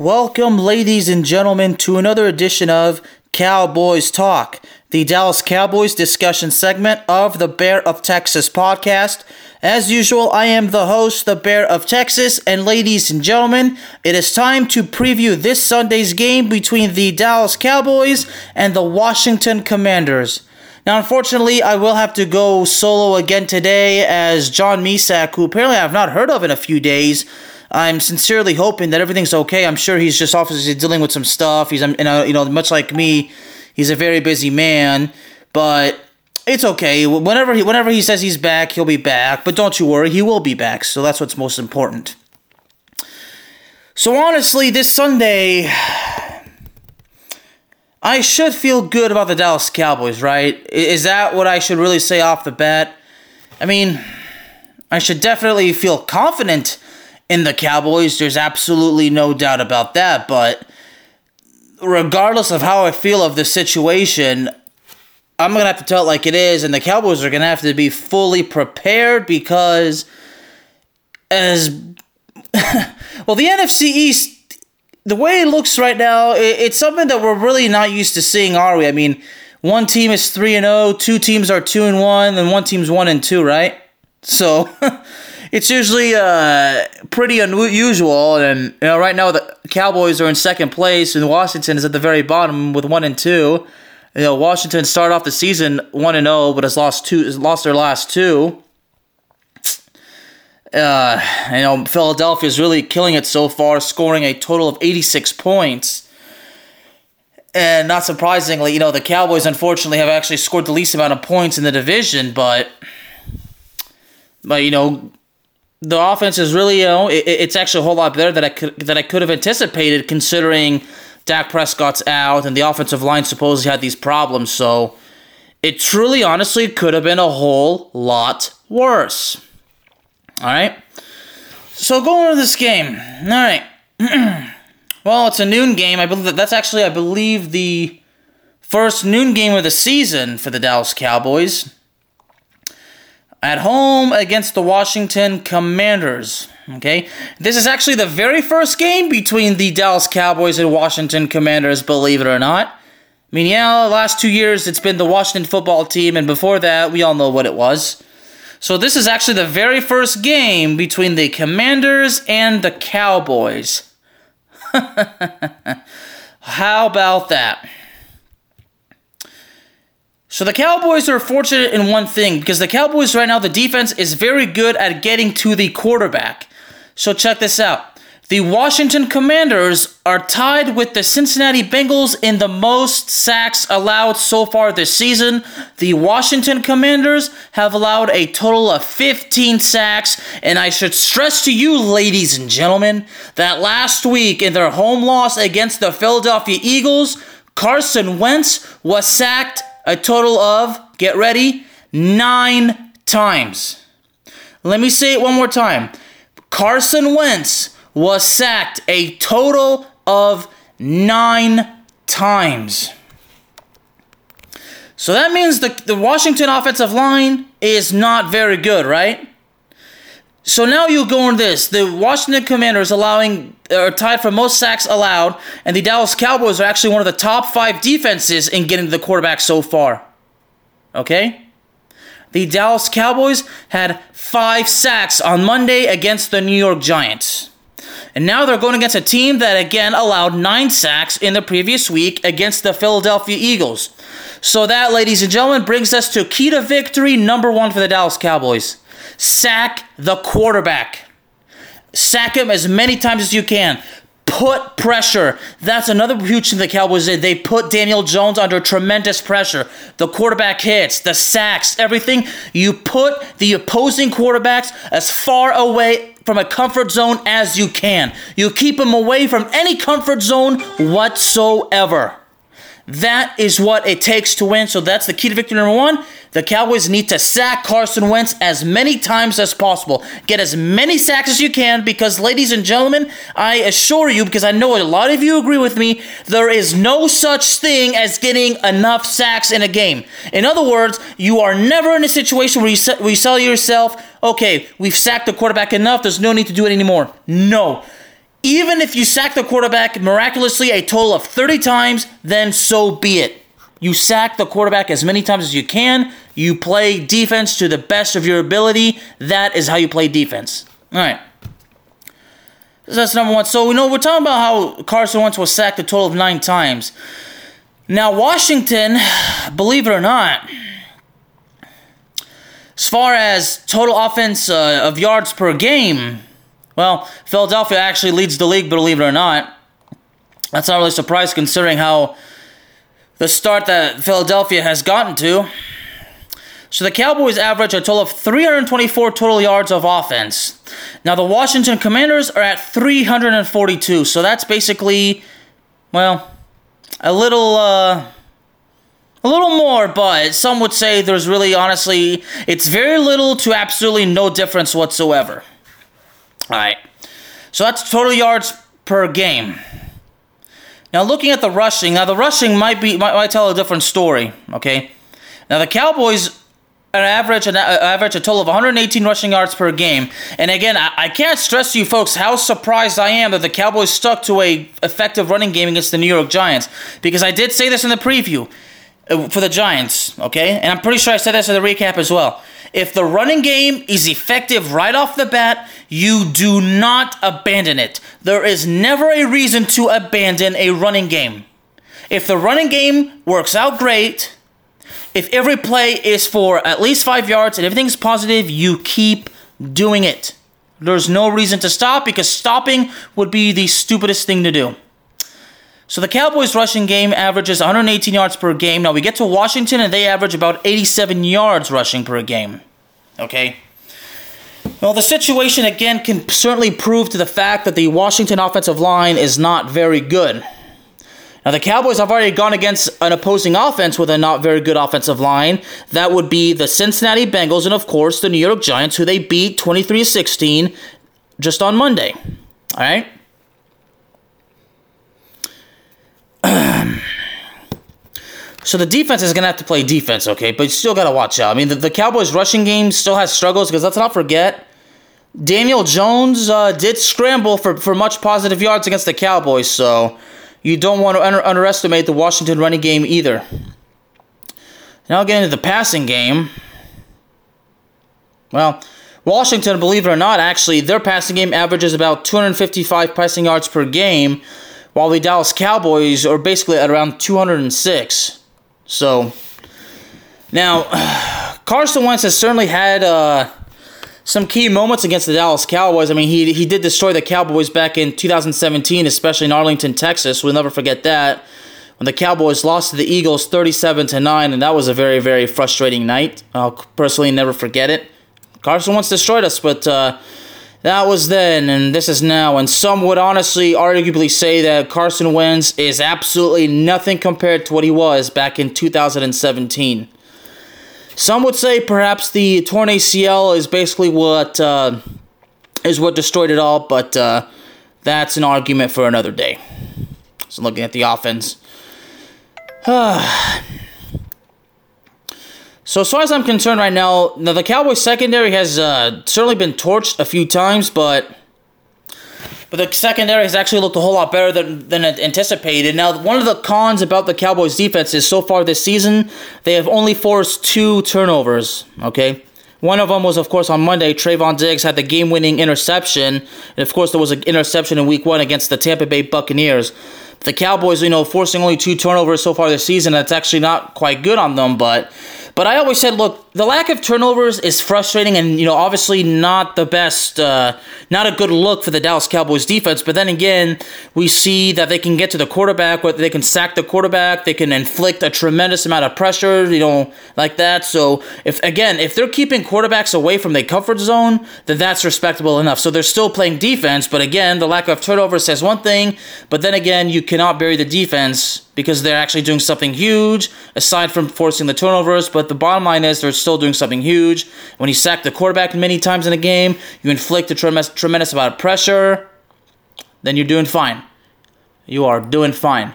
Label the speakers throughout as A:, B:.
A: Welcome, ladies and gentlemen, to another edition of Cowboys Talk, the Dallas Cowboys discussion segment of the Bear of Texas podcast. As usual, I am the host, the Bear of Texas, and ladies and gentlemen, it is time to preview this Sunday's game between the Dallas Cowboys and the Washington Commanders. Now, unfortunately, I will have to go solo again today as John Misak, who apparently I have not heard of in a few days, I'm sincerely hoping that everything's okay. I'm sure he's just obviously dealing with some stuff. He's, um, you know, you know, much like me, he's a very busy man, but it's okay. Whenever he, whenever he says he's back, he'll be back. But don't you worry, he will be back. So that's what's most important. So honestly, this Sunday, I should feel good about the Dallas Cowboys, right? Is that what I should really say off the bat? I mean, I should definitely feel confident in the Cowboys. There's absolutely no doubt about that. But regardless of how I feel of the situation, I'm going to have to tell it like it is. And the Cowboys are going to have to be fully prepared because, as well, the NFC East. The way it looks right now, it's something that we're really not used to seeing, are we? I mean, one team is 3 and 0, two teams are 2 and 1, and one team's 1 and 2, right? So, it's usually uh, pretty unusual. And you know, right now the Cowboys are in second place, and Washington is at the very bottom with one and two. You know, Washington started off the season one and zero, oh, but has lost two, has lost their last two. Uh, you know, Philadelphia is really killing it so far, scoring a total of 86 points. And not surprisingly, you know, the Cowboys unfortunately have actually scored the least amount of points in the division, but but you know, the offense is really, you know, it, it's actually a whole lot better that I could that I could have anticipated, considering Dak Prescott's out and the offensive line supposedly had these problems. So it truly, honestly, could have been a whole lot worse. All right. So going to this game. All right. well, it's a noon game. I believe that that's actually, I believe, the first noon game of the season for the Dallas Cowboys at home against the Washington Commanders. Okay, this is actually the very first game between the Dallas Cowboys and Washington Commanders, believe it or not. I mean, yeah, the last two years it's been the Washington football team, and before that, we all know what it was. So, this is actually the very first game between the Commanders and the Cowboys. How about that? So the Cowboys are fortunate in one thing because the Cowboys right now, the defense is very good at getting to the quarterback. So check this out. The Washington Commanders are tied with the Cincinnati Bengals in the most sacks allowed so far this season. The Washington Commanders have allowed a total of 15 sacks, and I should stress to you, ladies and gentlemen, that last week in their home loss against the Philadelphia Eagles, Carson Wentz was sacked a total of, get ready, nine times. Let me say it one more time. Carson Wentz was sacked a total of nine times. So that means the, the Washington offensive line is not very good, right? So now you go on this. The Washington Commanders allowing uh, are tied for most sacks allowed, and the Dallas Cowboys are actually one of the top five defenses in getting to the quarterback so far. Okay? The Dallas Cowboys had five sacks on Monday against the New York Giants. And now they're going against a team that again allowed nine sacks in the previous week against the Philadelphia Eagles. So that, ladies and gentlemen, brings us to key to victory number one for the Dallas Cowboys. Sack the quarterback. Sack him as many times as you can. Put pressure. That's another huge thing the Cowboys did. They put Daniel Jones under tremendous pressure. The quarterback hits, the sacks, everything. You put the opposing quarterbacks as far away from a comfort zone as you can. You keep them away from any comfort zone whatsoever. That is what it takes to win. So that's the key to victory number one. The Cowboys need to sack Carson Wentz as many times as possible. Get as many sacks as you can because, ladies and gentlemen, I assure you, because I know a lot of you agree with me, there is no such thing as getting enough sacks in a game. In other words, you are never in a situation where you, where you tell yourself, okay, we've sacked the quarterback enough, there's no need to do it anymore. No. Even if you sack the quarterback miraculously a total of 30 times, then so be it. You sack the quarterback as many times as you can. You play defense to the best of your ability. That is how you play defense. All right. That's number one. So, you know, we're talking about how Carson Wentz was sacked a total of nine times. Now, Washington, believe it or not, as far as total offense uh, of yards per game, well, Philadelphia actually leads the league, believe it or not. That's not really surprised considering how the start that Philadelphia has gotten to. So the Cowboys average a total of 324 total yards of offense. Now the Washington Commanders are at 342. So that's basically, well, a little, uh, a little more, but some would say there's really, honestly, it's very little to absolutely no difference whatsoever. All right. So that's total yards per game. Now looking at the rushing, now the rushing might be might, might tell a different story. Okay. Now the Cowboys an average an average a total of 118 rushing yards per game. And again, I, I, can't stress to you folks how surprised I am that the Cowboys stuck to a effective running game against the New York Giants because I did say this in the preview uh, for the Giants, okay? And I'm pretty sure I said this in the recap as well. If the running game is effective right off the bat, you do not abandon it. There is never a reason to abandon a running game. If the running game works out great, if every play is for at least five yards and everything's positive, you keep doing it. There's no reason to stop because stopping would be the stupidest thing to do. So the Cowboys rushing game averages 118 yards per game. Now we get to Washington and they average about 87 yards rushing per game. Okay? Well, the situation again can certainly prove to the fact that the Washington offensive line is not very good. Now, the Cowboys have already gone against an opposing offense with a not very good offensive line. That would be the Cincinnati Bengals and, of course, the New York Giants, who they beat 23 16 just on Monday. All right? So the defense is going to have to play defense, okay? But you still got to watch out. I mean, the, the, Cowboys' rushing game still has struggles because let's not forget. Daniel Jones uh, did scramble for, for much positive yards against the Cowboys, so you don't want to under- underestimate the Washington running game either. Now getting into the passing game. Well, Washington, believe it or not, actually, their passing game averages about 255 passing yards per game, while the Dallas Cowboys are basically at around 206. So, now, Carson Wentz has certainly had uh, some key moments against the Dallas Cowboys. I mean, he he did destroy the Cowboys back in 2017, especially in Arlington, Texas. We'll never forget that when the Cowboys lost to the Eagles 37 to 9 and that was a very very frustrating night. I'll personally never forget it. Carson Wentz destroyed us, but uh, that was then and this is now and some would honestly arguably say that Carson Wentz is absolutely nothing compared to what he was back in 2017. Some would say perhaps the torn ACL is basically what uh, is what destroyed it all, but uh, that's an argument for another day. So looking at the offense. so as far as I'm concerned right now, now the Cowboys secondary has uh, certainly been torched a few times, but but the secondary has actually looked a whole lot better than, than anticipated. Now, one of the cons about the Cowboys defense is so far this season, they have only forced two turnovers, okay? One of them was, of course, on Monday. Trevon Diggs had the game winning interception. And, of course, there was an interception in week one against the Tampa Bay Buccaneers. The Cowboys, you know, forcing only two turnovers so far this season, that's actually not quite good on them, but but I always said, look, the lack of turnovers is frustrating, and you know, obviously not the best, uh, not a good look for the Dallas Cowboys defense. But then again, we see that they can get to the quarterback, whether they can sack the quarterback, they can inflict a tremendous amount of pressure, you know, like that. So if again, if they're keeping quarterbacks away from their comfort zone, then that's respectable enough. So they're still playing defense, but again, the lack of turnovers says one thing, but then again, you cannot bury the defense because they're actually doing something huge aside from forcing the turnovers. But the bottom line is they're still doing something huge. When you sack the quarterback many times in a game, you inflict a tremendous, tremendous amount of pressure, then you're doing fine. You are doing fine.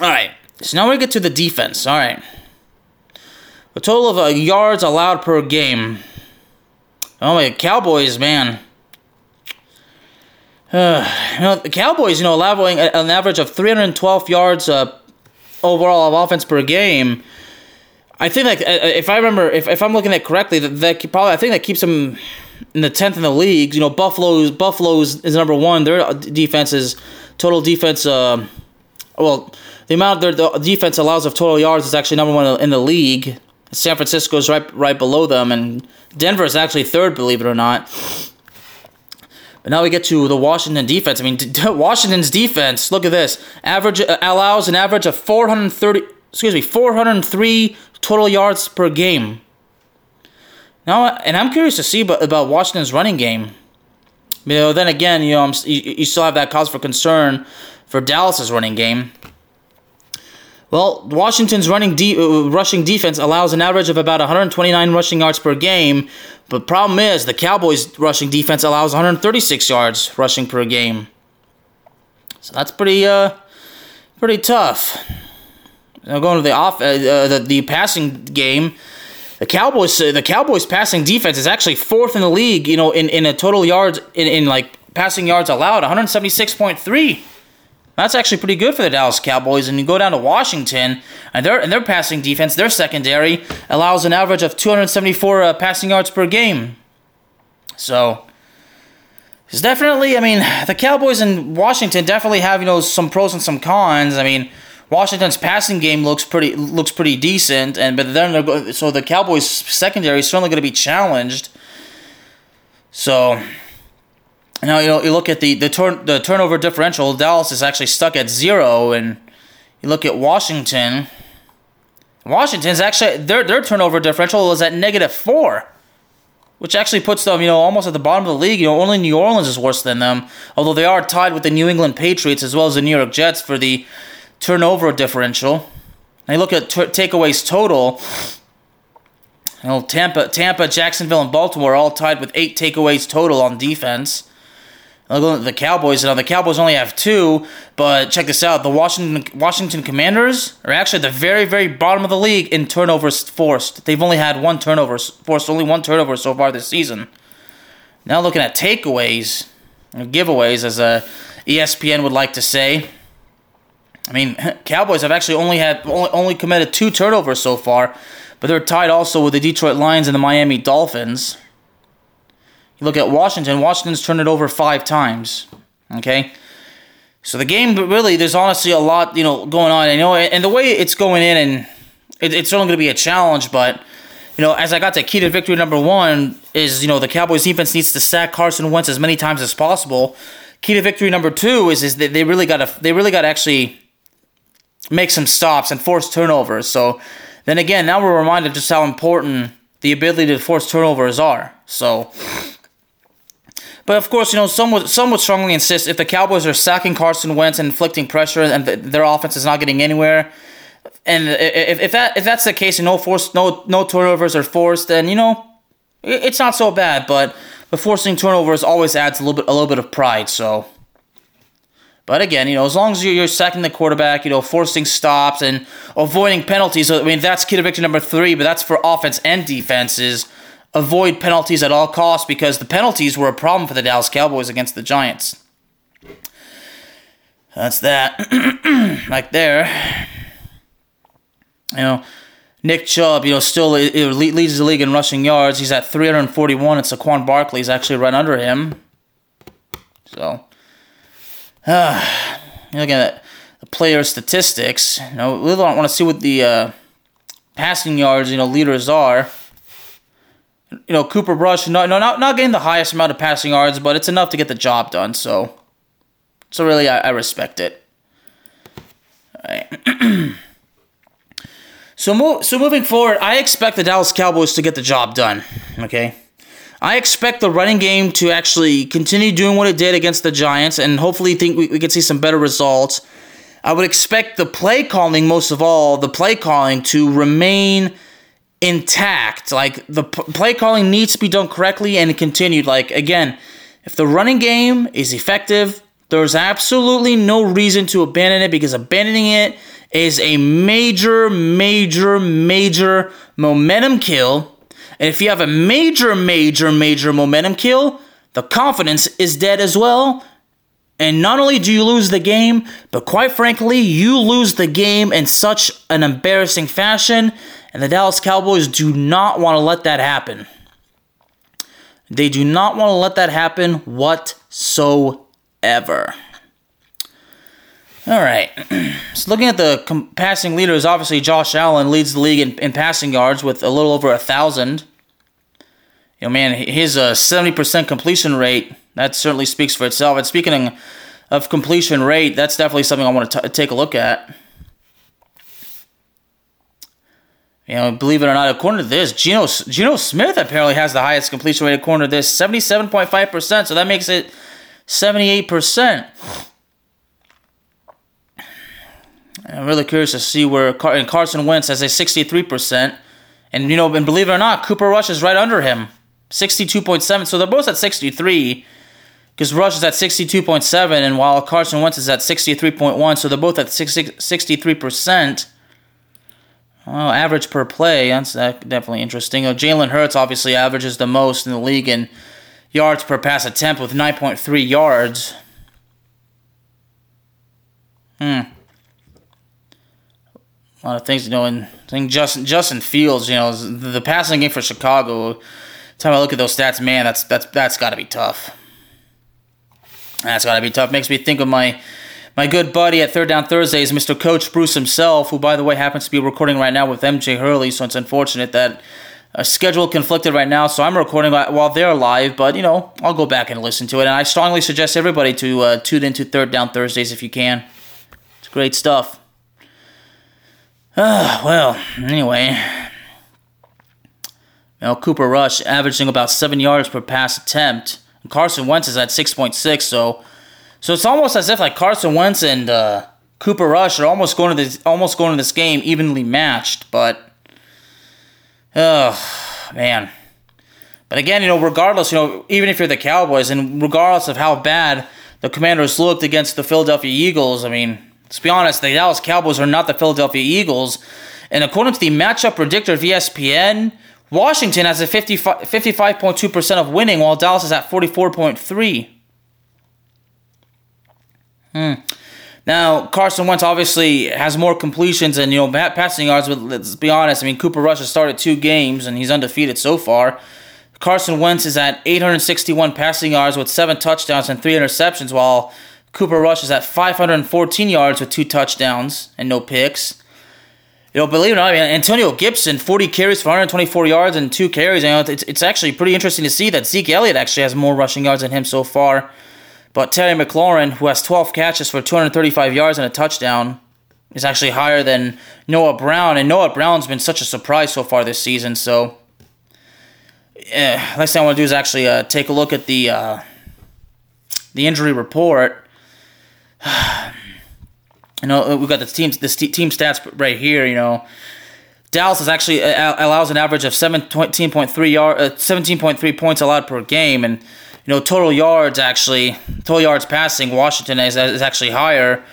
A: All right. So now we get to the defense. All right. A total of uh, yards allowed per game. Oh my Cowboys, man. Uh, you know, the Cowboys, you know, allowing an average of 312 yards uh, overall of offense per game. I think like if I remember, if, if I'm looking at correctly, that, that probably I think that keeps them in the tenth in the league. You know, Buffalo's Buffalo's is number one. Their defense is total defense. Uh, well, the amount their the defense allows of total yards is actually number one in the league. San Francisco's right right below them, and Denver is actually third, believe it or not. But now we get to the Washington defense. I mean, Washington's defense. Look at this. Average uh, allows an average of 430. Excuse me, 403 total yards per game. Now, and I'm curious to see about, about Washington's running game. You know, then again, you know, I'm, you, you still have that cause for concern for Dallas's running game. Well, Washington's running de- uh, rushing defense allows an average of about 129 rushing yards per game, but problem is the Cowboys' rushing defense allows 136 yards rushing per game. So that's pretty uh pretty tough. Now going to the off uh, uh, the, the passing game, the Cowboys uh, the Cowboys passing defense is actually fourth in the league. You know, in, in a total yards in, in like passing yards allowed, 176.3. That's actually pretty good for the Dallas Cowboys. And you go down to Washington, and their and their passing defense, their secondary allows an average of 274 uh, passing yards per game. So it's definitely, I mean, the Cowboys and Washington definitely have you know some pros and some cons. I mean, Washington's passing game looks pretty looks pretty decent, and but then so the Cowboys secondary is certainly going to be challenged. So now you know you look at the the turn the turnover differential. Dallas is actually stuck at zero, and you look at Washington. Washington's actually their their turnover differential is at negative four, which actually puts them you know almost at the bottom of the league. You know only New Orleans is worse than them, although they are tied with the New England Patriots as well as the New York Jets for the turnover differential. And you look at t- takeaways total. You know, Tampa, Tampa, Jacksonville, and Baltimore all tied with eight takeaways total on defense. Look at the Cowboys. Now the Cowboys only have two, but check this out: the Washington Washington Commanders are actually at the very very bottom of the league in turnovers forced. They've only had one turnover forced, only one turnover so far this season. Now looking at takeaways, giveaways, as a uh, ESPN would like to say. I mean, Cowboys have actually only had only, only committed two turnovers so far, but they're tied also with the Detroit Lions and the Miami Dolphins. You look at Washington, Washington's turned it over five times. Okay? So the game, really, there's honestly a lot, you know, going on. You know, and the way it's going in, and it, it's only going to be a challenge, but you know, as I got to key to victory number one is, you know, the Cowboys defense needs to sack Carson Wentz as many times as possible. Key to victory number two is is that they really got to they really got to actually make some stops and force turnovers. So then again, now we're reminded just how important the ability to force turnovers are. So but of course, you know, some would some would strongly insist if the Cowboys are sacking Carson Wentz and inflicting pressure, and the, their offense is not getting anywhere, and if, if that if that's the case, and no force, no no turnovers are forced, then you know, it's not so bad. But but forcing turnovers always adds a little bit a little bit of pride. So. But again, you know, as long as you're, sacking the quarterback, you know, forcing stops and avoiding penalties, I mean, that's key to victory number three, but that's for offense and defenses avoid penalties at all costs because the penalties were a problem for the Dallas Cowboys against the Giants. That's that. right there. You know, Nick Chubb, you know, still leads the league in rushing yards. He's at 341, and Saquon Barkley is actually right under him. So, uh, you look at the player statistics. You know, we don't want to see what the uh, passing yards, you know, leaders are you know, Cooper Rush, no, no, not not getting the highest amount of passing yards, but it's enough to get the job done. So, so really, I, I respect it. so move, so moving forward, I expect the Dallas Cowboys to get the job done. Okay, I expect the running game to actually continue doing what it did against the Giants, and hopefully, think we, we can see some better results. I would expect the play calling, most of all, the play calling to remain intact. Like the p- play calling needs to be done correctly and continued. Like again, if the running game is effective, there's absolutely no reason to abandon it because abandoning it is a major, major, major momentum kill. And if you have a major, major, major momentum kill, the confidence is dead as well. And not only do you lose the game, but quite frankly, you lose the game in such an embarrassing fashion, and the Dallas Cowboys do not want to let that happen. They do not want to let that happen whatsoever. All right. So looking at the com- passing leaders, obviously Josh Allen leads the league in, in passing yards with a little over a thousand. You know, man, his uh, 70% completion rate that certainly speaks for itself. And speaking of completion rate, that's definitely something I want to t- take a look at. You know, believe it or not, according to this, Geno Geno Smith apparently has the highest completion rate according to this, seventy-seven point five percent. So that makes it seventy-eight percent. I'm really curious to see where Car- and Carson Wentz has a 63%. And, you know, and believe it or not, Cooper Rush is right under him. 62.7. So they're both at 63 because Rush is at 62.7 and while Carson Wentz is at 63.1. So they're both at 63%. Well, average per play, that's definitely interesting. You know, Jalen Hurts obviously averages the most in the league in yards per pass attempt with 9.3 yards. Hmm a lot of things, you know, and I think Justin Justin Fields, you know, the passing game for Chicago. Time I look at those stats, man, that's that's that's got to be tough. That's got to be tough. Makes me think of my my good buddy at Third Down Thursdays, Mr. Coach Bruce himself, who by the way happens to be recording right now with MJ Hurley. So it's unfortunate that a schedule conflicted right now. So I'm recording while they're live, but you know I'll go back and listen to it. And I strongly suggest everybody to uh, tune into Third Down Thursdays if you can. It's great stuff. Uh, well, anyway. Know, Cooper Rush averaging about seven yards per pass attempt. And Carson Wentz is at 6.6, so so it's almost as if like Carson Wentz and uh, Cooper Rush are almost going to this almost going to this game evenly matched, but oh man. But again, you know, regardless, you know, even if you're the Cowboys and regardless of how bad the Commanders looked against the Philadelphia Eagles, I mean, Let's be honest, the Dallas Cowboys are not the Philadelphia Eagles. And according to the matchup predictor of ESPN, Washington has a 55.2% of winning, while Dallas is at 44.3. Hmm. Now, Carson Wentz obviously has more completions and, you know, passing yards, but let's be honest. I mean, Cooper Rush has started two games, and he's undefeated so far. Carson Wentz is at 861 passing yards with seven touchdowns and three interceptions, while Cooper Rush is at 514 yards with two touchdowns and no picks. You know, believe it or not, Antonio Gibson, 40 carries for 124 yards and two carries. You know, it's, it's actually pretty interesting to see that Zeke Elliott actually has more rushing yards than him so far. But Terry McLaurin, who has 12 catches for 235 yards and a touchdown, is actually higher than Noah Brown. And Noah Brown's been such a surprise so far this season. So, yeah, last thing I want to do is actually uh, take a look at the uh, the injury report. you know, we've got the team this team stats right here. You know, Dallas is actually uh, allows an average of seventeen point three yard, uh, seventeen point three points allowed per game, and you know total yards actually total yards passing Washington is is actually higher,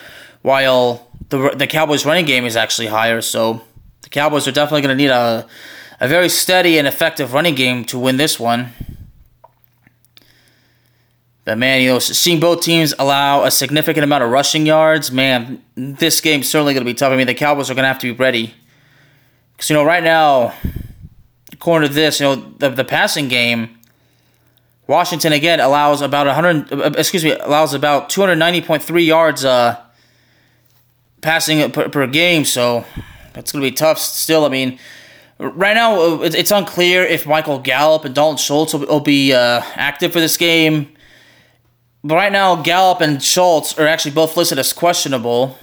A: while the the Cowboys running game is actually higher. So the Cowboys are definitely going to need a a very steady and effective running game to win this one. But man, you know, seeing both teams allow a significant amount of rushing yards, man, this game's certainly going to be tough. I mean, the Cowboys are going to have to be ready. Because, you know, right now, according to this, you know, the, the passing game, Washington, again, allows about 100, uh, excuse me, allows about 290.3 yards uh, passing per, per game. So that's going to be tough still. I mean, right now, uh, it's unclear if Michael Gallup and Dalton Schultz will, will be uh, active for this game. But right now, Gallup and Schultz are actually both listed as questionable.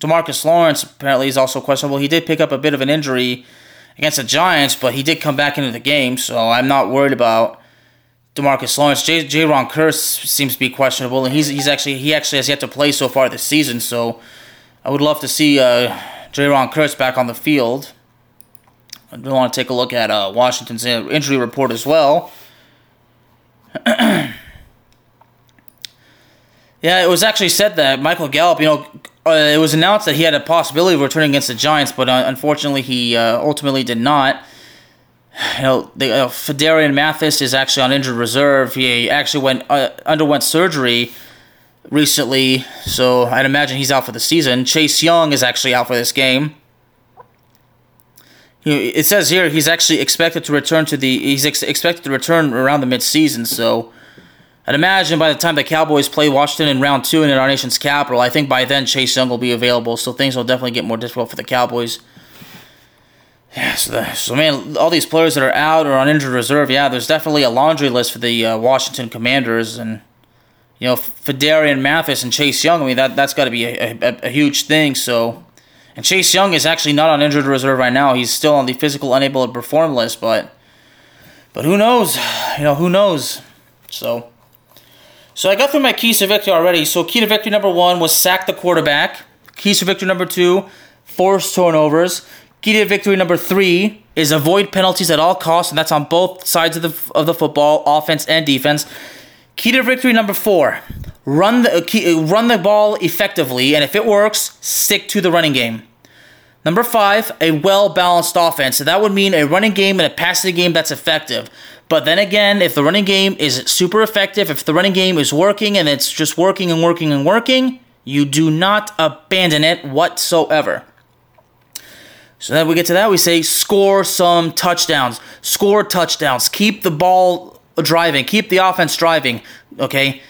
A: Demarcus Lawrence apparently is also questionable. He did pick up a bit of an injury against the Giants, but he did come back into the game, so I'm not worried about Demarcus Lawrence. J. Jayron Kearse seems to be questionable, and he's he's actually he actually has yet to play so far this season. So I would love to see uh, Jayron Kearse back on the field. I do want to take a look at uh, Washington's injury report as well. Yeah, it was actually said that Michael Gallup, you know, uh, it was announced that he had a possibility of returning against the Giants, but uh, unfortunately he uh, ultimately did not. You know, the, uh, Phidarian Mathis is actually on injured reserve. He actually went uh, underwent surgery recently, so I'd imagine he's out for the season. Chase Young is actually out for this game. It says here he's actually expected to return to the he's ex- expected to return around the midseason. So I'd imagine by the time the Cowboys play Washington in round two and in our nation's capital, I think by then Chase Young will be available. So things will definitely get more difficult for the Cowboys. Yeah, so, the, so man, all these players that are out or on injured reserve, yeah, there's definitely a laundry list for the uh, Washington Commanders, and you know, Phidarian Mathis and Chase Young. I mean, that that's got to be a, a, a huge thing. So and Chase Young is actually not on injured reserve right now. He's still on the physical unable to perform list, but but who knows? You know, who knows? So so I got through my keys to victory already. So key to victory number one was sack the quarterback. Keys to victory number two, force turnovers. Key to victory number three is avoid penalties at all costs, and that's on both sides of the of the football, offense and defense. Key to victory number four: run the uh, key, uh, run the ball effectively, and if it works, stick to the running game. Number five, a well balanced offense. So that would mean a running game and a passing game that's effective. But then again, if the running game is super effective, if the running game is working and it's just working and working and working, you do not abandon it whatsoever. So then we get to that, we say score some touchdowns. Score touchdowns. Keep the ball driving. Keep the offense driving. Okay?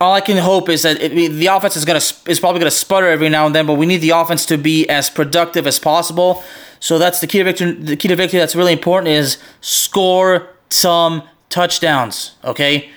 A: all I can hope is that it, the offense is gonna is probably gonna sputter every now and then, but we need the offense to be as productive as possible. So that's the key to victory. The key to victory that's really important is score some touchdowns. Okay,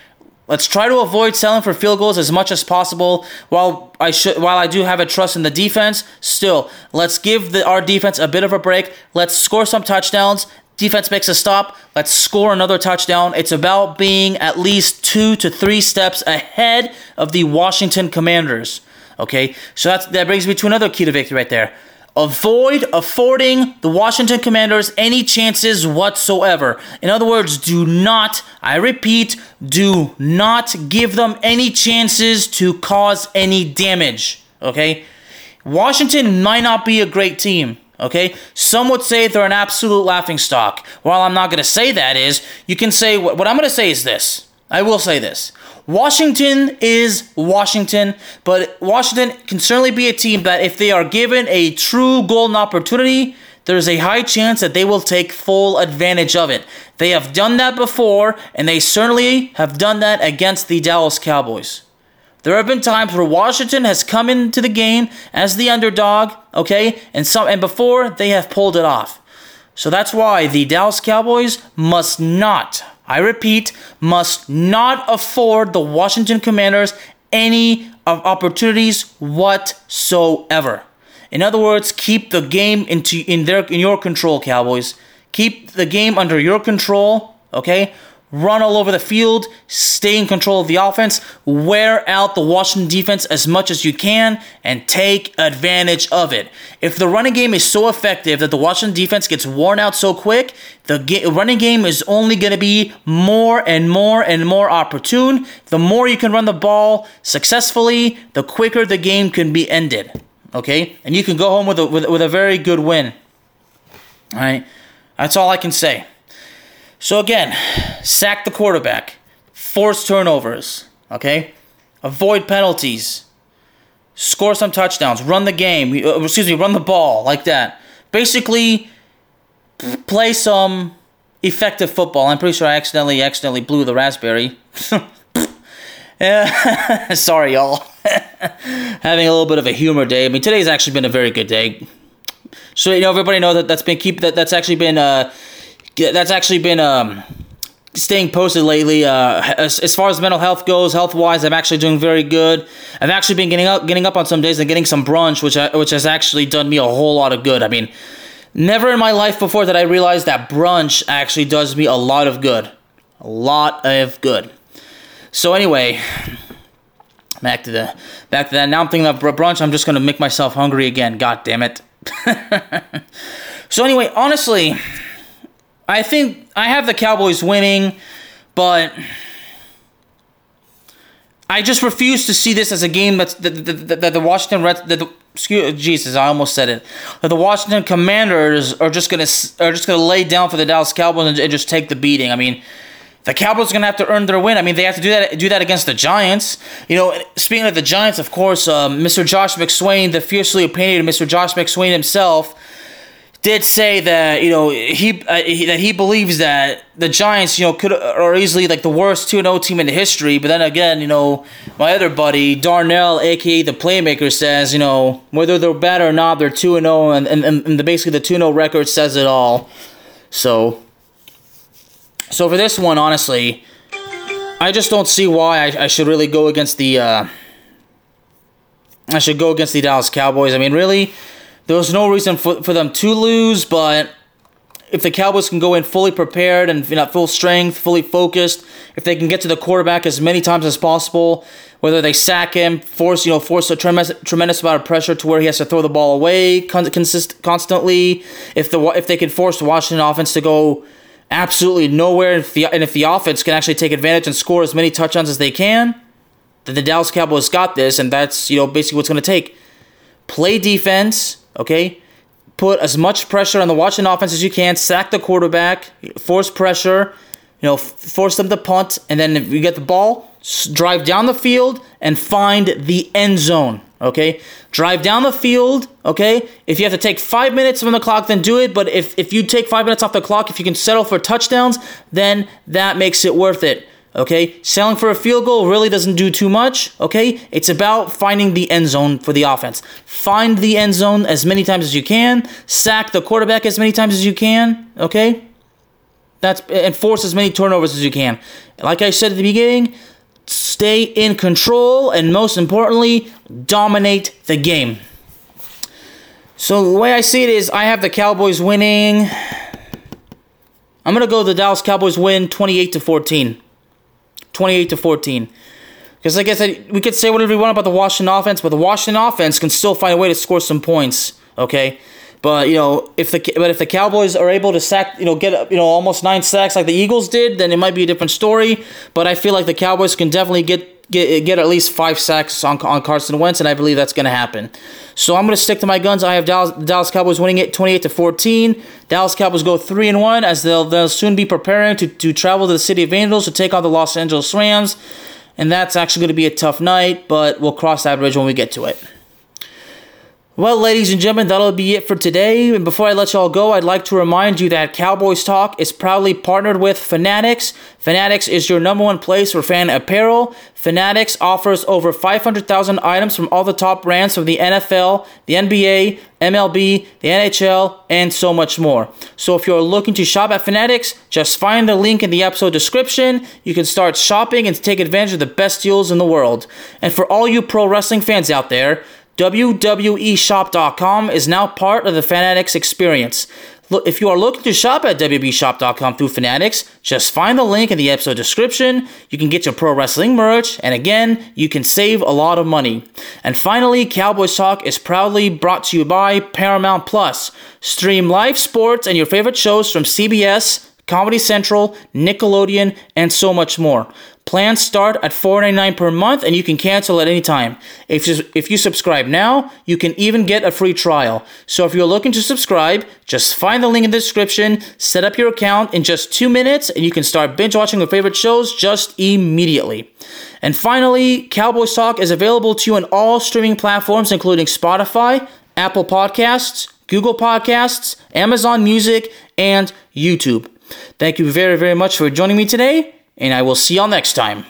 A: let's try to avoid selling for field goals as much as possible. While I should, while I do have a trust in the defense, still let's give the, our defense a bit of a break. Let's score some touchdowns Defense makes a stop. Let's score another touchdown. It's about being at least two to three steps ahead of the Washington Commanders. Okay, so that's, that brings me to another key to victory right there. Avoid affording the Washington Commanders any chances whatsoever. In other words, do not, I repeat, do not give them any chances to cause any damage. Okay? Washington might not be a great team. Okay? Some would say they're an absolute laughing stock. While I'm not going to say that is, you can say what, what I'm going to say is this. I will say this. Washington is Washington, but Washington can certainly be a team that if they are given a true golden opportunity, there's a high chance that they will take full advantage of it. They have done that before, and they certainly have done that against the Dallas Cowboys. There have been times where Washington has come into the game as the underdog, okay, and some and before they have pulled it off. So that's why the Dallas Cowboys must not, I repeat, must not afford the Washington Commanders any of opportunities whatsoever. In other words, keep the game into in their in your control, Cowboys. Keep the game under your control, okay? Run all over the field, stay in control of the offense, wear out the Washington defense as much as you can, and take advantage of it. If the running game is so effective that the Washington defense gets worn out so quick, the ga- running game is only going to be more and more and more opportune. The more you can run the ball successfully, the quicker the game can be ended. Okay? And you can go home with a, with, with a very good win. All right? That's all I can say. So again, sack the quarterback, force turnovers, okay? Avoid penalties, score some touchdowns, run the game, uh, excuse me, run the ball like that. Basically, play some effective football. I'm pretty sure I accidentally accidentally blew the raspberry. Sorry, y'all. Having a little bit of a humor day. I mean, today's actually been a very good day. So you know, everybody know that that's been keep that that's actually been uh that's actually been um, staying posted lately. Uh, as, as far as mental health goes, health wise, I'm actually doing very good. I've actually been getting up, getting up on some days and getting some brunch, which I, which has actually done me a whole lot of good. I mean, never in my life before did I realize that brunch actually does me a lot of good, a lot of good. So anyway, back to the back to that. Now I'm thinking of brunch. I'm just gonna make myself hungry again. God damn it. so anyway, honestly. I think I have the Cowboys winning, but I just refuse to see this as a game that's that, the Washington Reds the, excuse Jesus I almost said it that the Washington Commanders are just gonna are just gonna lay down for the Dallas Cowboys and, and just take the beating. I mean, the Cowboys are gonna have to earn their win. I mean, they have to do that do that against the Giants. You know, speaking of the Giants, of course, um, Mr. Josh McSwain, the fiercely opinionated Mr. Josh McSwain himself, did say that you know he, uh, he, that he believes that the Giants you know could are easily like the worst 2-0 team in the history. But then again you know my other buddy Darnell aka the playmaker says you know whether they're bad or not they're 2-0 and and, and the, basically the 2-0 record says it all. So so for this one honestly I just don't see why I, I should really go against the uh, I should go against the Dallas Cowboys. I mean really there was no reason for, for them to lose, but if the Cowboys can go in fully prepared and you know, full strength, fully focused, if they can get to the quarterback as many times as possible, whether they sack him, force you know force a tremendous tremendous amount of pressure to where he has to throw the ball away consist- constantly, if the if they can force the Washington offense to go absolutely nowhere, if the, and if the offense can actually take advantage and score as many touchdowns as they can, then the Dallas Cowboys got this, and that's you know basically what's going to take. Play defense Okay? Put as much pressure on the Washington offense as you can, sack the quarterback, force pressure, you know, force them to punt, and then if you get the ball, drive down the field and find the end zone. Okay, drive down the field. Okay, if you have to take five minutes from the clock, then do it. But if if you take five minutes off the clock, if you can settle for touchdowns, then that makes it worth it. Okay, selling for a field goal really doesn't do too much. Okay, it's about finding the end zone for the offense. Find the end zone as many times as you can. Sack the quarterback as many times as you can. Okay, that's and force as many turnovers as you can. Like I said at the beginning, stay in control and most importantly, dominate the game. So the way I see it is, I have the Cowboys winning. I'm gonna go the Dallas Cowboys win 28 to 14. 28 to 14. Because like I said, we could say whatever we want about the Washington offense, but the Washington offense can still find a way to score some points. Okay, but you know if the but if the Cowboys are able to sack, you know, get you know almost nine sacks like the Eagles did, then it might be a different story. But I feel like the Cowboys can definitely get get get at least five sacks on on Carson Wentz, and I believe that's going to happen. So I'm going to stick to my guns. I have Dallas, Dallas Cowboys winning it 28 to 14. Dallas Cowboys go 3 and 1 as they'll, they'll soon be preparing to, to travel to the city of Angels to take on the Los Angeles Rams. And that's actually going to be a tough night, but we'll cross that bridge when we get to it. Well, ladies and gentlemen, that'll be it for today. And before I let y'all go, I'd like to remind you that Cowboys Talk is proudly partnered with Fanatics. Fanatics is your number one place for fan apparel. Fanatics offers over 500,000 items from all the top brands from the NFL, the NBA, MLB, the NHL, and so much more. So if you're looking to shop at Fanatics, just find the link in the episode description. You can start shopping and take advantage of the best deals in the world. And for all you pro wrestling fans out there, WWEshop.com is now part of the Fanatics experience. Look, if you are looking to shop at WWEshop.com through Fanatics, just find the link in the episode description. You can get your pro wrestling merch, and again, you can save a lot of money. And finally, Cowboys Talk is proudly brought to you by Paramount Plus. Stream live sports and your favorite shows from CBS, Comedy Central, Nickelodeon, and so much more. Plans start at $4.99 per month and you can cancel at any time. If you, if you subscribe now, you can even get a free trial. So if you're looking to subscribe, just find the link in the description, set up your account in just two minutes, and you can start binge watching your favorite shows just immediately. And finally, Cowboys Talk is available to you on all streaming platforms, including Spotify, Apple Podcasts, Google Podcasts, Amazon Music, and YouTube. Thank you very, very much for joining me today and I will see y'all next time.